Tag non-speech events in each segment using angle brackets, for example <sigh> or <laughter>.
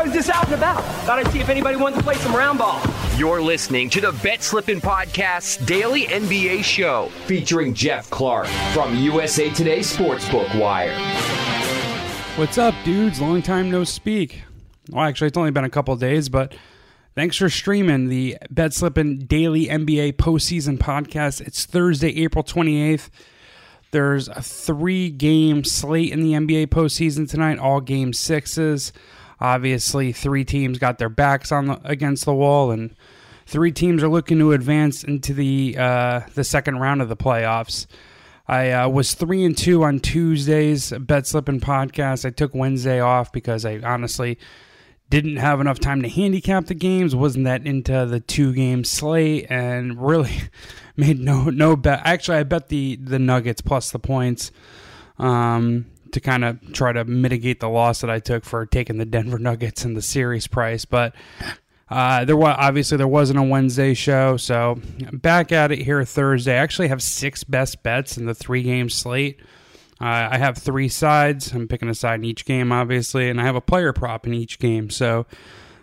I was just out and about. Thought I'd see if anybody wanted to play some round ball. You're listening to the Bet Slippin' Podcast's daily NBA show featuring Geoff Clark from USA Today Sportsbook Wire. What's up, dudes? Long time no speak. Well, actually, it's only been a couple days, but thanks for streaming the Bet Slippin' Daily NBA Postseason Podcast. It's Thursday, April 28th. There's a three game slate in the NBA postseason tonight, all game sixes. Obviously, three teams got their backs on the, against the wall, and three teams are looking to advance into the uh, the second round of the playoffs. I uh, was three and two on Tuesday's bet slipping podcast. I took Wednesday off because I honestly didn't have enough time to handicap the games. wasn't that into the two game slate, and really <laughs> made no no bet. Actually, I bet the the Nuggets plus the points. Um, to kind of try to mitigate the loss that I took for taking the Denver Nuggets and the series price. But uh, there was obviously there wasn't a Wednesday show, so back at it here Thursday. I actually have six best bets in the three game slate. Uh, I have three sides. I'm picking a side in each game, obviously, and I have a player prop in each game. So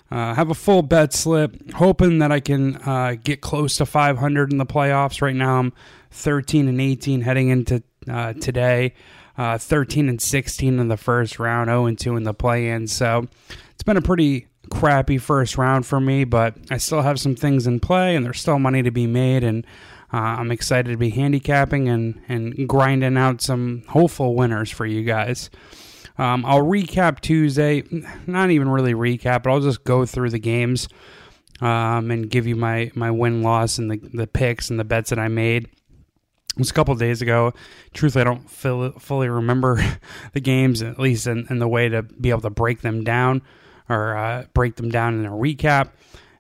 uh, have a full bet slip, hoping that I can uh, get close to 500 in the playoffs. Right now, I'm 13 and 18 heading into uh, today uh, 13 and 16 in the first round, 0 and 2 in the play-in. So it's been a pretty crappy first round for me, but I still have some things in play, and there's still money to be made, and uh, I'm excited to be handicapping and and grinding out some hopeful winners for you guys. Um, I'll recap Tuesday, not even really recap, but I'll just go through the games um, and give you my my win loss and the the picks and the bets that I made. It was a couple days ago. Truthfully, I don't feel, fully remember <laughs> the games, at least in, in, the way to be able to break them down or uh, break them down in a recap.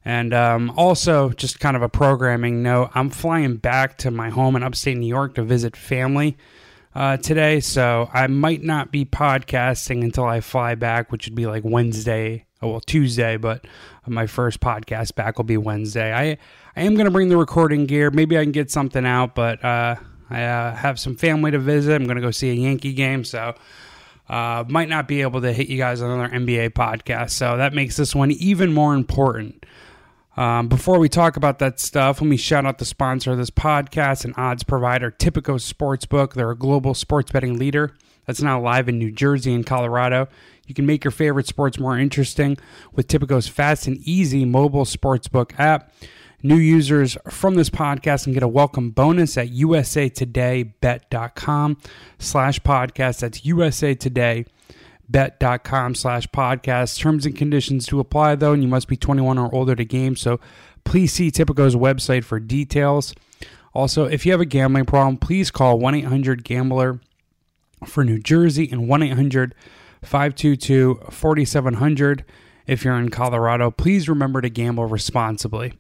And um, also, just kind of a programming note, I'm flying back to my home in upstate New York to visit family uh, today. So I might not be podcasting until I fly back, which would be like Wednesday, oh, well, Tuesday, but my first podcast back will be Wednesday. I, I am going to bring the recording gear. Maybe I can get something out, but uh, I uh, have some family to visit. I'm going to go see a Yankee game, so uh, might not be able to hit you guys on another NBA podcast. So that makes this one even more important. Um, before we talk about that stuff, let me shout out the sponsor of this podcast and odds provider, Tipico Sportsbook. They're a global sports betting leader that's now live in New Jersey and Colorado. You can make your favorite sports more interesting with Tipico's fast and easy mobile sportsbook app. New users from this podcast can get a welcome bonus at usatodaybet.com slash podcast. That's usatodaybet.com slash podcast. Terms and conditions to apply, though, and you must be 21 or older to game. So please see Tipico's website for details. Also, if you have a gambling problem, please call 1 800 Gambler for New Jersey and 1 800 522 4700 if you're in Colorado. Please remember to gamble responsibly.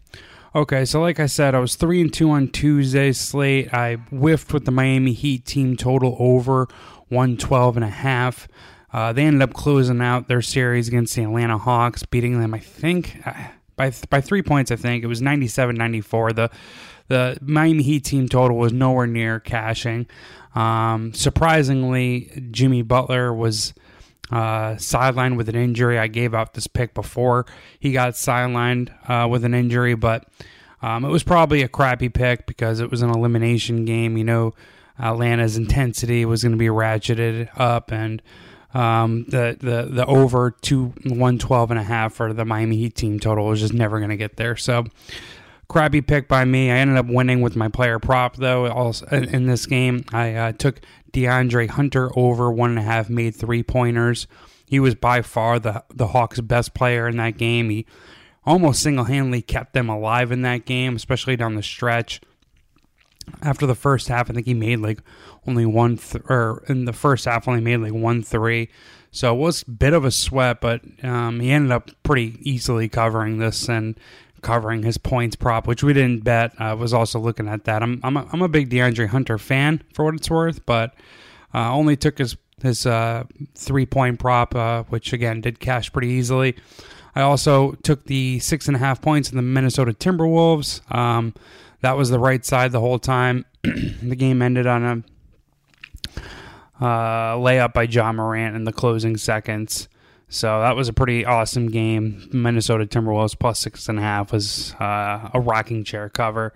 Okay, so like I said, I was 3 and 2 on Tuesday's slate. I whiffed with the Miami Heat team total over 112 and a half. Uh, they ended up closing out their series against the Atlanta Hawks, beating them, I think, uh, by by three points. I think it was 97-94. The the Miami Heat team total was nowhere near cashing. Um, surprisingly, Jimmy Butler was uh, sidelined with an injury. I gave out this pick before he got sidelined uh, with an injury, but um, it was probably a crappy pick because it was an elimination game. You know, Atlanta's intensity was going to be ratcheted up, and um, the the the over to one twelve and a half for the Miami Heat team total was just never going to get there. So crappy pick by me. I ended up winning with my player prop though. Also in this game, I uh, took DeAndre Hunter over one and a half, made three pointers. He was by far the the Hawks' best player in that game. He almost single handedly kept them alive in that game, especially down the stretch. After the first half, I think he made like only one, th- or in the first half, only made like one three. So it was a bit of a sweat, but um, he ended up pretty easily covering this and covering his points prop, which we didn't bet. I was also looking at that. I'm I'm a, I'm a big DeAndre Hunter fan for what it's worth, but uh, only took his his uh, three point prop, uh, which again did cash pretty easily. I also took the six and a half points in the Minnesota Timberwolves. Um, that was the right side the whole time. <clears throat> the game ended on a uh, layup by Ja Morant in the closing seconds. So that was a pretty awesome game. Minnesota Timberwolves plus six and a half was uh, a rocking chair cover.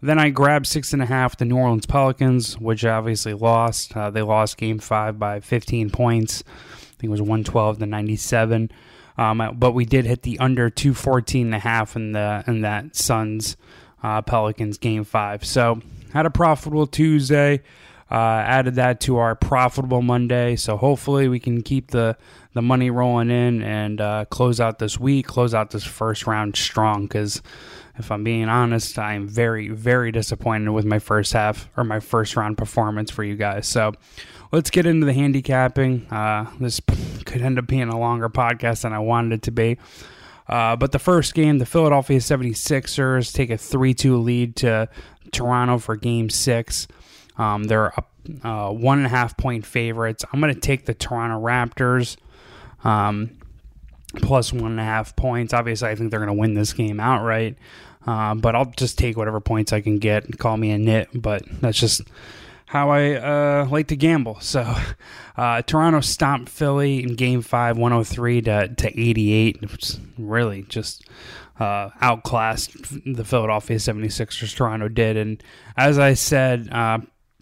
Then I grabbed six and a half the New Orleans Pelicans, which obviously lost. Uh, they lost game five by 15 points. I think it was 112 to 97. Um, but we did hit the under 214 and a half in the in that Suns uh, Pelicans game five. So had a profitable Tuesday. Uh, added that to our profitable Monday. So hopefully we can keep the the money rolling in and uh, close out this week, close out this first round strong. Because if I'm being honest, I am very very disappointed with my first half or my first round performance for you guys. So let's get into the handicapping. Uh, this could end up being a longer podcast than I wanted it to be. Uh, but the first game, the Philadelphia 76ers take a 3 2 lead to Toronto for game six. Um, they're uh, one and a half point favorites. I'm going to take the Toronto Raptors um, plus one and a half points. Obviously, I think they're going to win this game outright. Uh, but I'll just take whatever points I can get. And call me a nit, but that's just how I uh, like to gamble. <laughs> So, uh, Toronto stomped Philly in Game Five, 103 to to 88. It's really just uh, outclassed the Philadelphia 76ers. Toronto did, and as I said uh,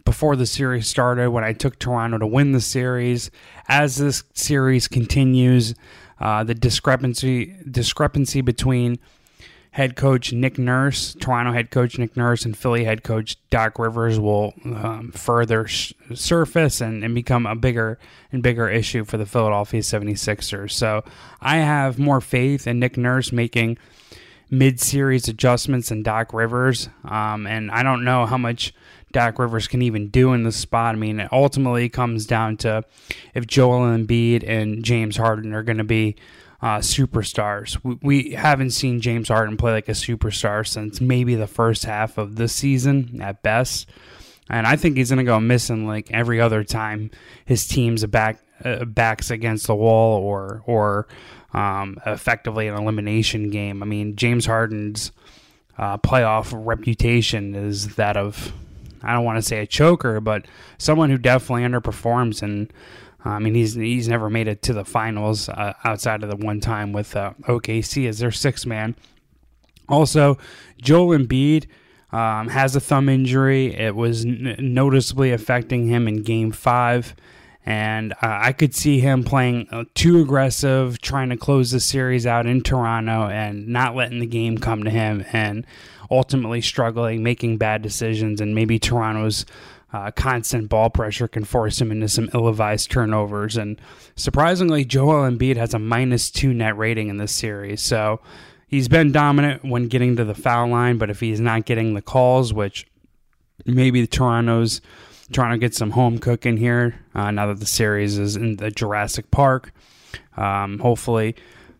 before the series started, when I took Toronto to win the series, as this series continues, uh, the discrepancy discrepancy between head coach Nick Nurse, Toronto head coach Nick Nurse, and Philly head coach Doc Rivers will um, further sh- surface and, and become a bigger and bigger issue for the Philadelphia 76ers. So I have more faith in Nick Nurse making mid series adjustments than Doc Rivers. Um, and I don't know how much Doc Rivers can even do in this spot. I mean, it ultimately comes down to if Joel Embiid and James Harden are going to be uh, superstars. We, we, haven't seen James Harden play like a superstar since maybe the first half of this season at best. And I think he's going to go missing like every other time his team's back uh, backs against the wall or or um, effectively an elimination game. I mean, James Harden's uh, playoff reputation is that of I don't want to say a choker, but someone who definitely underperforms and I mean, he's he's never made it to the finals uh, outside of the one time with uh, OKC as their sixth man. Also, Joel Embiid um, has a thumb injury. It was n- noticeably affecting him in Game Five, and uh, I could see him playing uh, too aggressive, trying to close the series out in Toronto, and not letting the game come to him, and ultimately struggling, making bad decisions, and maybe Toronto's uh, constant ball pressure can force him into some ill-advised turnovers. And surprisingly, Joel Embiid has a minus two net rating in this series. So he's been dominant when getting to the foul line, but if he's not getting the calls, which maybe the Toronto's trying to get some home cooking here uh, now that the series is in the Jurassic Park. Um, hopefully,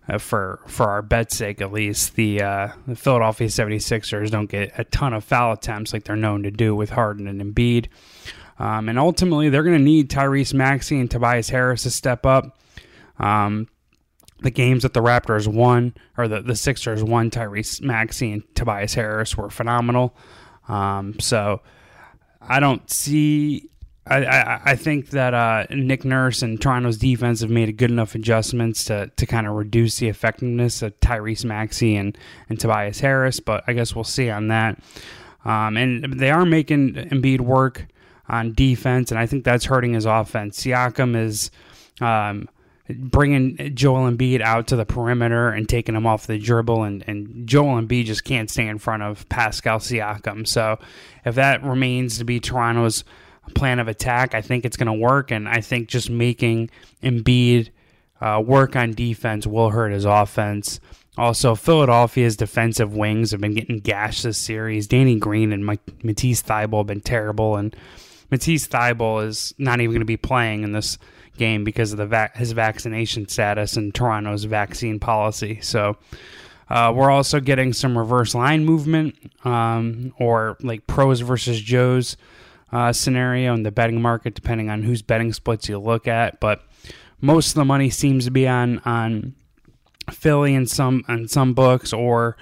uh, for for our bet's sake at least, the, uh, the Philadelphia 76ers don't get a ton of foul attempts like they're known to do with Harden and Embiid. Um, and ultimately, they're going to need Tyrese Maxey and Tobias Harris to step up. Um, the games that the Raptors won, or the, the Sixers won, Tyrese Maxey and Tobias Harris were phenomenal. Um, so I don't see I, I, think that uh, Nick Nurse and Toronto's defense have made good enough adjustments to, to kind of reduce the effectiveness of Tyrese Maxey and, and Tobias Harris, but I guess we'll see on that. Um, and they are making Embiid work on defense, and I think that's hurting his offense. Siakam is um, bringing Joel Embiid out to the perimeter and taking him off the dribble, and, and Joel Embiid just can't stay in front of Pascal Siakam. So if that remains to be Toronto's – plan of attack. I think it's going to work, and I think just making Embiid uh, work on defense will hurt his offense. Also, Philadelphia's defensive wings have been getting gashed this series. Danny Green and Matisse Thybulle have been terrible, and Matisse Thybulle is not even going to be playing in this game because of the vac- his vaccination status and Toronto's vaccine policy. So. Uh, we're also getting some reverse line movement, um, or like pros versus Joes uh, scenario in the betting market, depending on whose betting splits you look at. But most of the money seems to be on on Philly in some on some books, or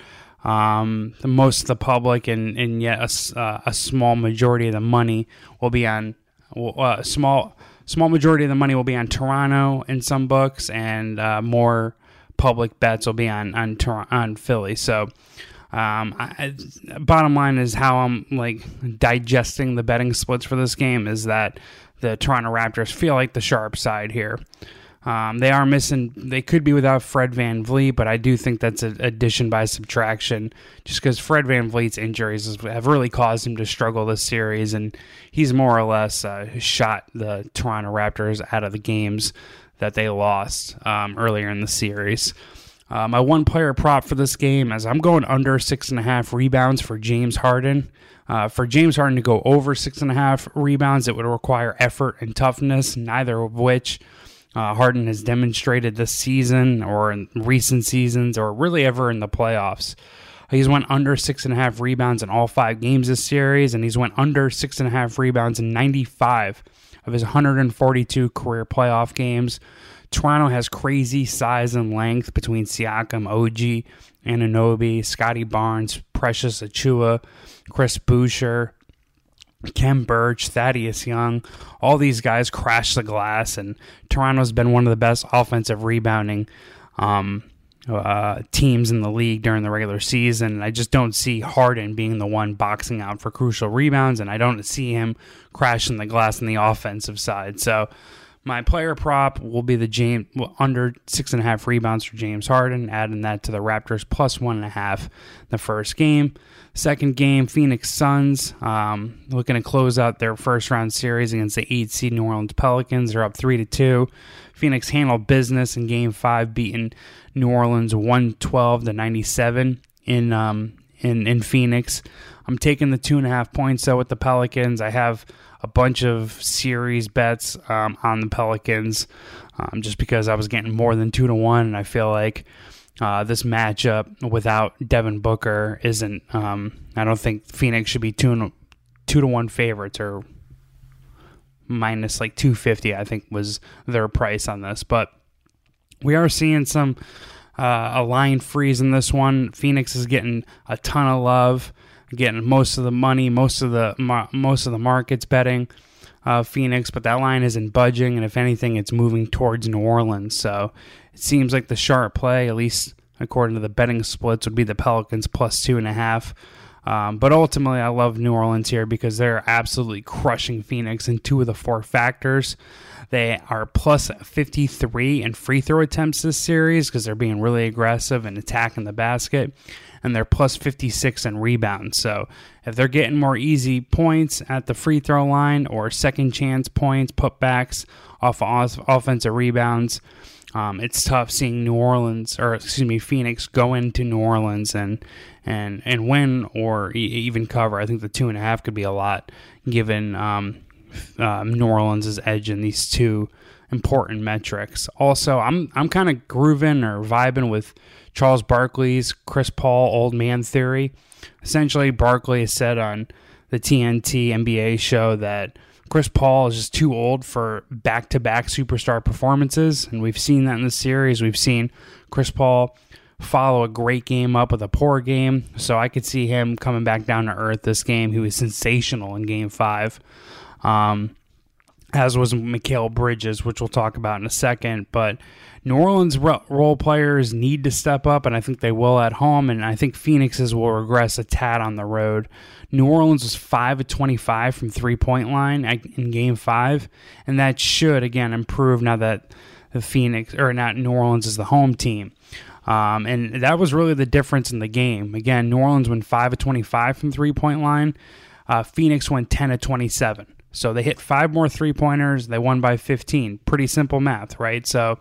um, most of the public, and and yet a, uh, a small majority of the money will be on uh, small small majority of the money will be on Toronto in some books, and uh, more public bets will be on on on Philly. So. Um, I, bottom line is how I'm like digesting the betting splits for this game is that the Toronto Raptors feel like the sharp side here. Um, they are missing. They could be without Fred VanVleet, but I do think that's an addition by subtraction, just because Fred VanVleet's injuries have really caused him to struggle this series, and he's more or less uh, shot the Toronto Raptors out of the games that they lost um, earlier in the series. Uh, my one player prop for this game is I'm going under six and a half rebounds for James Harden. Uh, for James Harden to go over six and a half rebounds, it would require effort and toughness, neither of which uh, Harden has demonstrated this season or in recent seasons or really ever in the playoffs. He's went under six and a half rebounds in all five games this series, and he's went under six and a half rebounds in 95 of his 142 career playoff games. Toronto has crazy size and length between Siakam, OG, Anunoby, Scottie Barnes, Precious Achiuwa, Chris Boucher, Khem Birch, Thaddeus Young, all these guys crash the glass, and Toronto's been one of the best offensive rebounding um, uh, teams in the league during the regular season. I just don't see Harden being the one boxing out for crucial rebounds, and I don't see him crashing the glass on the offensive side. So my player prop will be the James under six and a half rebounds for James Harden, adding that to the Raptors plus one and a half the first game. Second game, Phoenix Suns um, looking to close out their first round series against the eight seed New Orleans Pelicans. They're up three to two. Phoenix handled business in Game Five, beating New Orleans one twelve to ninety seven in um, in in Phoenix. I'm taking the two and a half points out with the Pelicans. I have a bunch of series bets um, on the Pelicans um, just because I was getting more than two to one, and I feel like uh, this matchup without Devin Booker isn't. Um, I don't think Phoenix should be two two to one favorites or minus like two fifty. I think was their price on this, but we are seeing some uh, a line freeze in this one. Phoenix is getting a ton of love getting most of the money, most of the most of the markets betting uh, Phoenix, but that line isn't budging, and if anything, it's moving towards New Orleans. So it seems like the sharp play, at least according to the betting splits, would be the Pelicans plus two and a half. Um, but ultimately, I love New Orleans here because they're absolutely crushing Phoenix in two of the four factors. They are plus 53 in free throw attempts this series because they're being really aggressive and attacking the basket and they're plus 56 in rebounds. So if they're getting more easy points at the free throw line or second chance points, putbacks off offensive rebounds, um, it's tough seeing New Orleans or excuse me Phoenix go into New Orleans and and and win or e- even cover. I think the two and a half could be a lot given um, uh, New Orleans' edge in these two important metrics. Also, I'm I'm kind of grooving or vibing with Charles Barkley's Chris Paul old man theory. Essentially, Barkley said on the TNT NBA show that Chris Paul is just too old for back to back superstar performances. And we've seen that in the series. We've seen Chris Paul follow a great game up with a poor game. So I could see him coming back down to earth this game. He was sensational in game five. Um, as was Mikal Bridges, which we'll talk about in a second. But New Orleans role players need to step up, and I think they will at home. And I think Phoenix's will regress a tad on the road. New Orleans was five of twenty-five from three-point line in Game Five, and that should again improve now that the Phoenix or not New Orleans is the home team. Um, and that was really the difference in the game. Again, New Orleans went five of twenty-five from three-point line. Uh, Phoenix went ten of twenty-seven. So they hit five more three pointers. They won by 15. Pretty simple math, right? So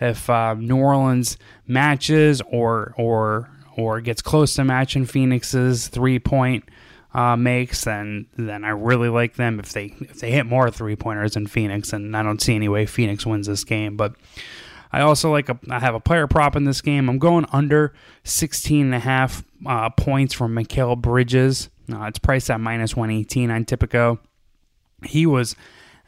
if uh, New Orleans matches or or or gets close to matching Phoenix's three point uh, makes, then then I really like them. If they if they hit more three pointers than Phoenix, and I don't see any way Phoenix wins this game, but. I also like a, I have a player prop in this game. I'm going under 16 and a half uh, points from Mikal Bridges. Uh, it's priced at minus 118 on Tipico. He was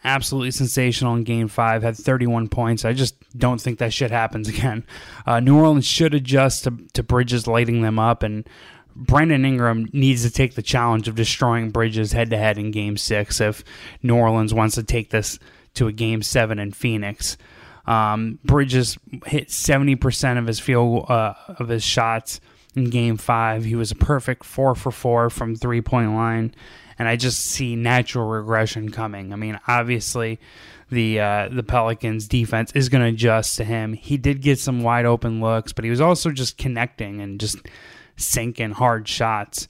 absolutely sensational in game five, had 31 points. I just don't think that shit happens <laughs> again. Uh, New Orleans should adjust to, to Bridges lighting them up, and Brandon Ingram needs to take the challenge of destroying Bridges head to head in game six if New Orleans wants to take this to a game seven in Phoenix. Um, Bridges hit 70% of his field uh, of his shots in game five. He was a perfect four for four from three point line. And I just see natural regression coming. I mean, obviously, the uh, the Pelicans defense is going to adjust to him. He did get some wide open looks, but he was also just connecting and just sinking hard shots.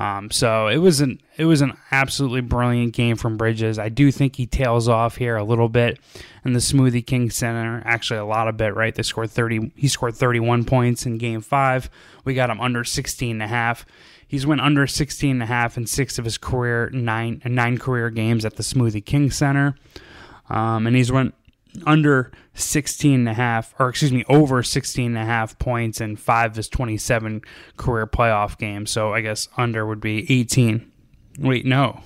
Um, so it was an it was an absolutely brilliant game from Bridges. I do think he tails off here a little bit in the Smoothie King Center. Actually, a lot of bit. Right, they scored thirty. He scored thirty one points in Game Five. We got him under 16 and a half. He's went under 16 and a half in six of his career nine nine career games at the Smoothie King Center, um, and he's went under 16 and a half or excuse me over 16 and a half points in five of his 27 career playoff games so i guess under would be 18 wait no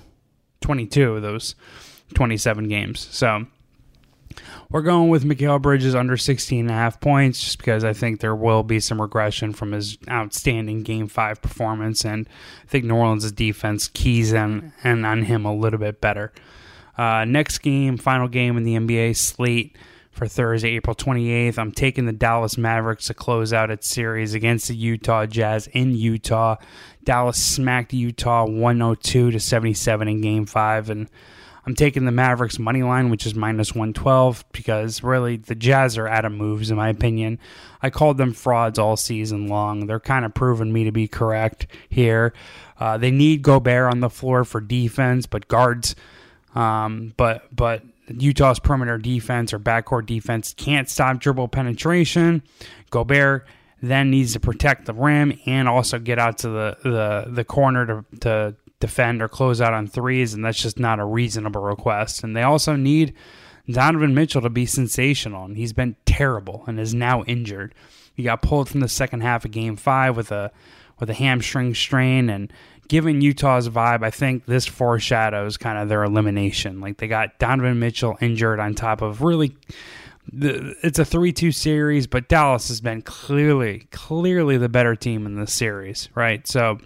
22 of those 27 games so we're going with Mikal Bridges under 16 and a half points just because I think there will be some regression from his outstanding game five performance. And I think New Orleans' defense keys in and on him a little bit better. Uh, next game, final game in the NBA slate for Thursday, April 28th. I'm taking the Dallas Mavericks to close out its series against the Utah Jazz in Utah. Dallas smacked Utah 102 to 77 in game five. And I'm taking the Mavericks money line, which is minus 112, because really the Jazz are out of moves, in my opinion. I called them frauds all season long. They're kind of proving me to be correct here. Uh, they need Gobert on the floor for defense, but guards um, but but Utah's perimeter defense or backcourt defense can't stop dribble penetration. Gobert then needs to protect the rim and also get out to the the, the corner to, to defend or close out on threes, and that's just not a reasonable request. And they also need Donovan Mitchell to be sensational, and he's been terrible and is now injured. He got pulled from the second half of Game Five with a with a hamstring strain, and given Utah's vibe, I think this foreshadows kind of their elimination. Like they got Donovan Mitchell injured on top of really. The, it's a 3 2 series, but Dallas has been clearly, clearly the better team in this series, right? So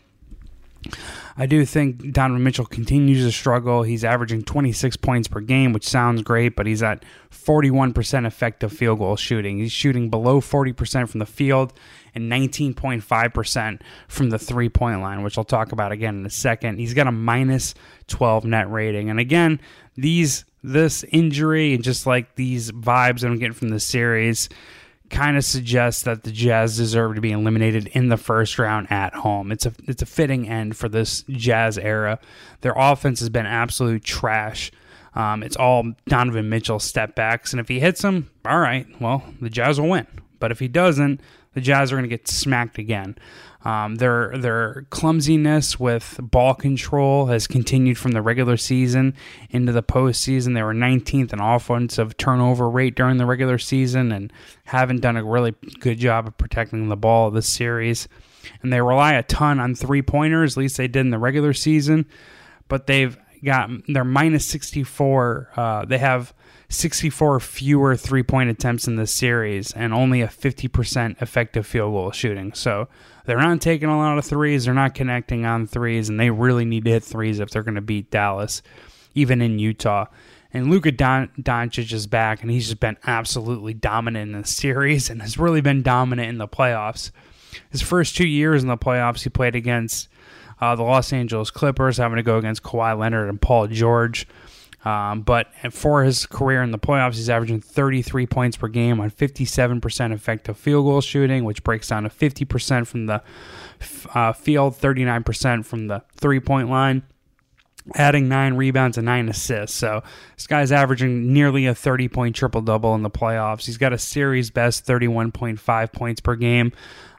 I do think Donovan Mitchell continues to struggle. He's averaging 26 points per game, which sounds great, but he's at 41% effective field goal shooting. He's shooting below 40% from the field and 19.5% from the three point line, which I'll talk about again in a second. He's got a minus 12 net rating. And again, these this injury and just like these vibes I'm getting from the series kind of suggests that the Jazz deserve to be eliminated in the first round at home. It's a it's a fitting end for this Jazz era. Their offense has been absolute trash. Um, it's all Donovan Mitchell step backs, and if he hits them, all right, well, the Jazz will win. But if he doesn't, the Jazz are going to get smacked again. Um, their their clumsiness with ball control has continued from the regular season into the postseason. They were 19th in offensive turnover rate during the regular season and haven't done a really good job of protecting the ball this series. And they rely a ton on three pointers, at least they did in the regular season. But they've got they're minus 64. Uh, they have 64 fewer three point attempts in this series and only a 50% effective field goal shooting. So they're not taking a lot of threes. They're not connecting on threes, and they really need to hit threes if they're going to beat Dallas, even in Utah. And Luka Don- Doncic is back, and he's just been absolutely dominant in the series and has really been dominant in the playoffs. His first two years in the playoffs, he played against uh, the Los Angeles Clippers, having to go against Kawhi Leonard and Paul George. Um, but for his career in the playoffs, he's averaging 33 points per game on 57% effective field goal shooting, which breaks down to 50% from the uh, field, 39% from the three point line, adding nine rebounds and nine assists. So this guy's averaging nearly a 30 point triple double in the playoffs. He's got a series best 31.5 points per game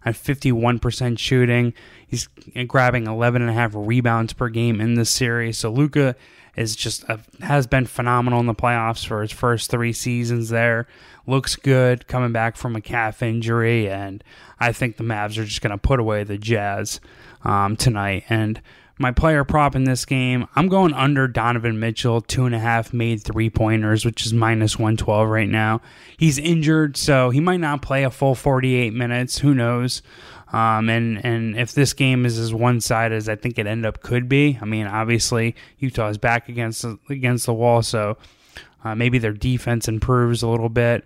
on 51% shooting. He's grabbing 11.5 rebounds per game in this series. So Luka is just a, has been phenomenal in the playoffs for his first three seasons there. Looks good coming back from a calf injury, and I think the Mavs are just going to put away the Jazz um, tonight. And my player prop in this game, I'm going under Donovan Mitchell, two and a half made three pointers, which is minus 112 right now. He's injured, so he might not play a full 48 minutes. Who knows? Um, and and if this game is as one sided as I think it end up could be, I mean, obviously Utah is back against against the wall, so Uh, maybe their defense improves a little bit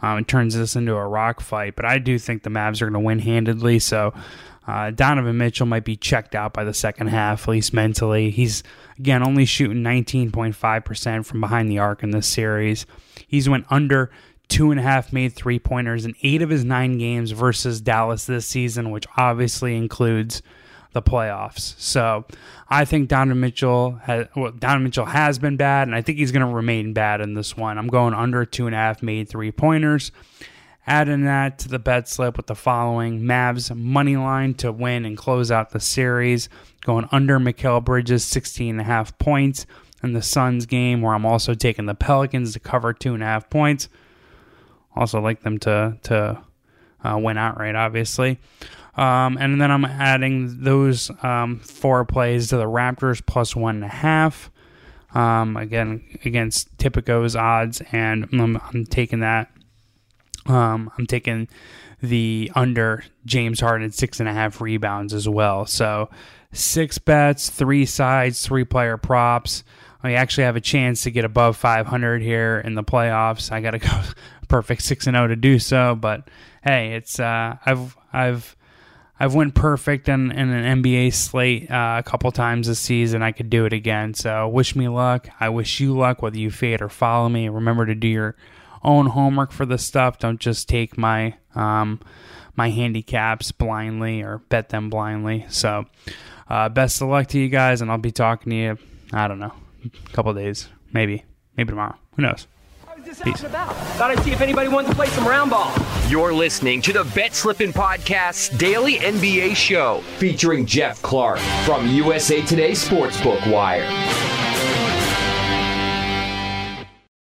um, and turns this into a rock fight. But I do think the Mavs are going to win handedly. So uh, Donovan Mitchell might be checked out by the second half, at least mentally. He's, again, only shooting 19.5% from behind the arc in this series. He's went under two and a half made three pointers in eight of his nine games versus Dallas this season, which obviously includes the playoffs. So I think Donovan Mitchell has well, Donovan Mitchell has been bad, and I think he's going to remain bad in this one. I'm going under two and a half made three pointers. Adding that to the bet slip with the following Mavs money line to win and close out the series, going under Mikal Bridges 16 and a half points. In the Suns game, where I'm also taking the Pelicans to cover two and a half points. Also like them to to uh, win outright, obviously. Um, and then I'm adding those um, four plays to the Raptors plus one and a half. Um, again, against Tipico's odds, and I'm, I'm taking that. Um, I'm taking the under James Harden six and a half rebounds as well. So six bets, three sides, three player props. I actually have a chance to get above 500 here in the playoffs. I got to <laughs> go perfect six and zero oh to do so, but hey, it's uh, I've I've I've went perfect in, in an NBA slate uh, a couple times this season. I could do it again. So wish me luck. I wish you luck, whether you fade or follow me. Remember to do your own homework for this stuff. Don't just take my um, my handicaps blindly or bet them blindly. So uh, best of luck to you guys, and I'll be talking to you. I don't know, a couple days, maybe, maybe tomorrow. Who knows? About. Thought I'd see if anybody wanted to play some round ball. You're listening to the Bet Slippin' Podcast Daily NBA Show featuring Geoff Clark from USA Today Sportsbook Wire.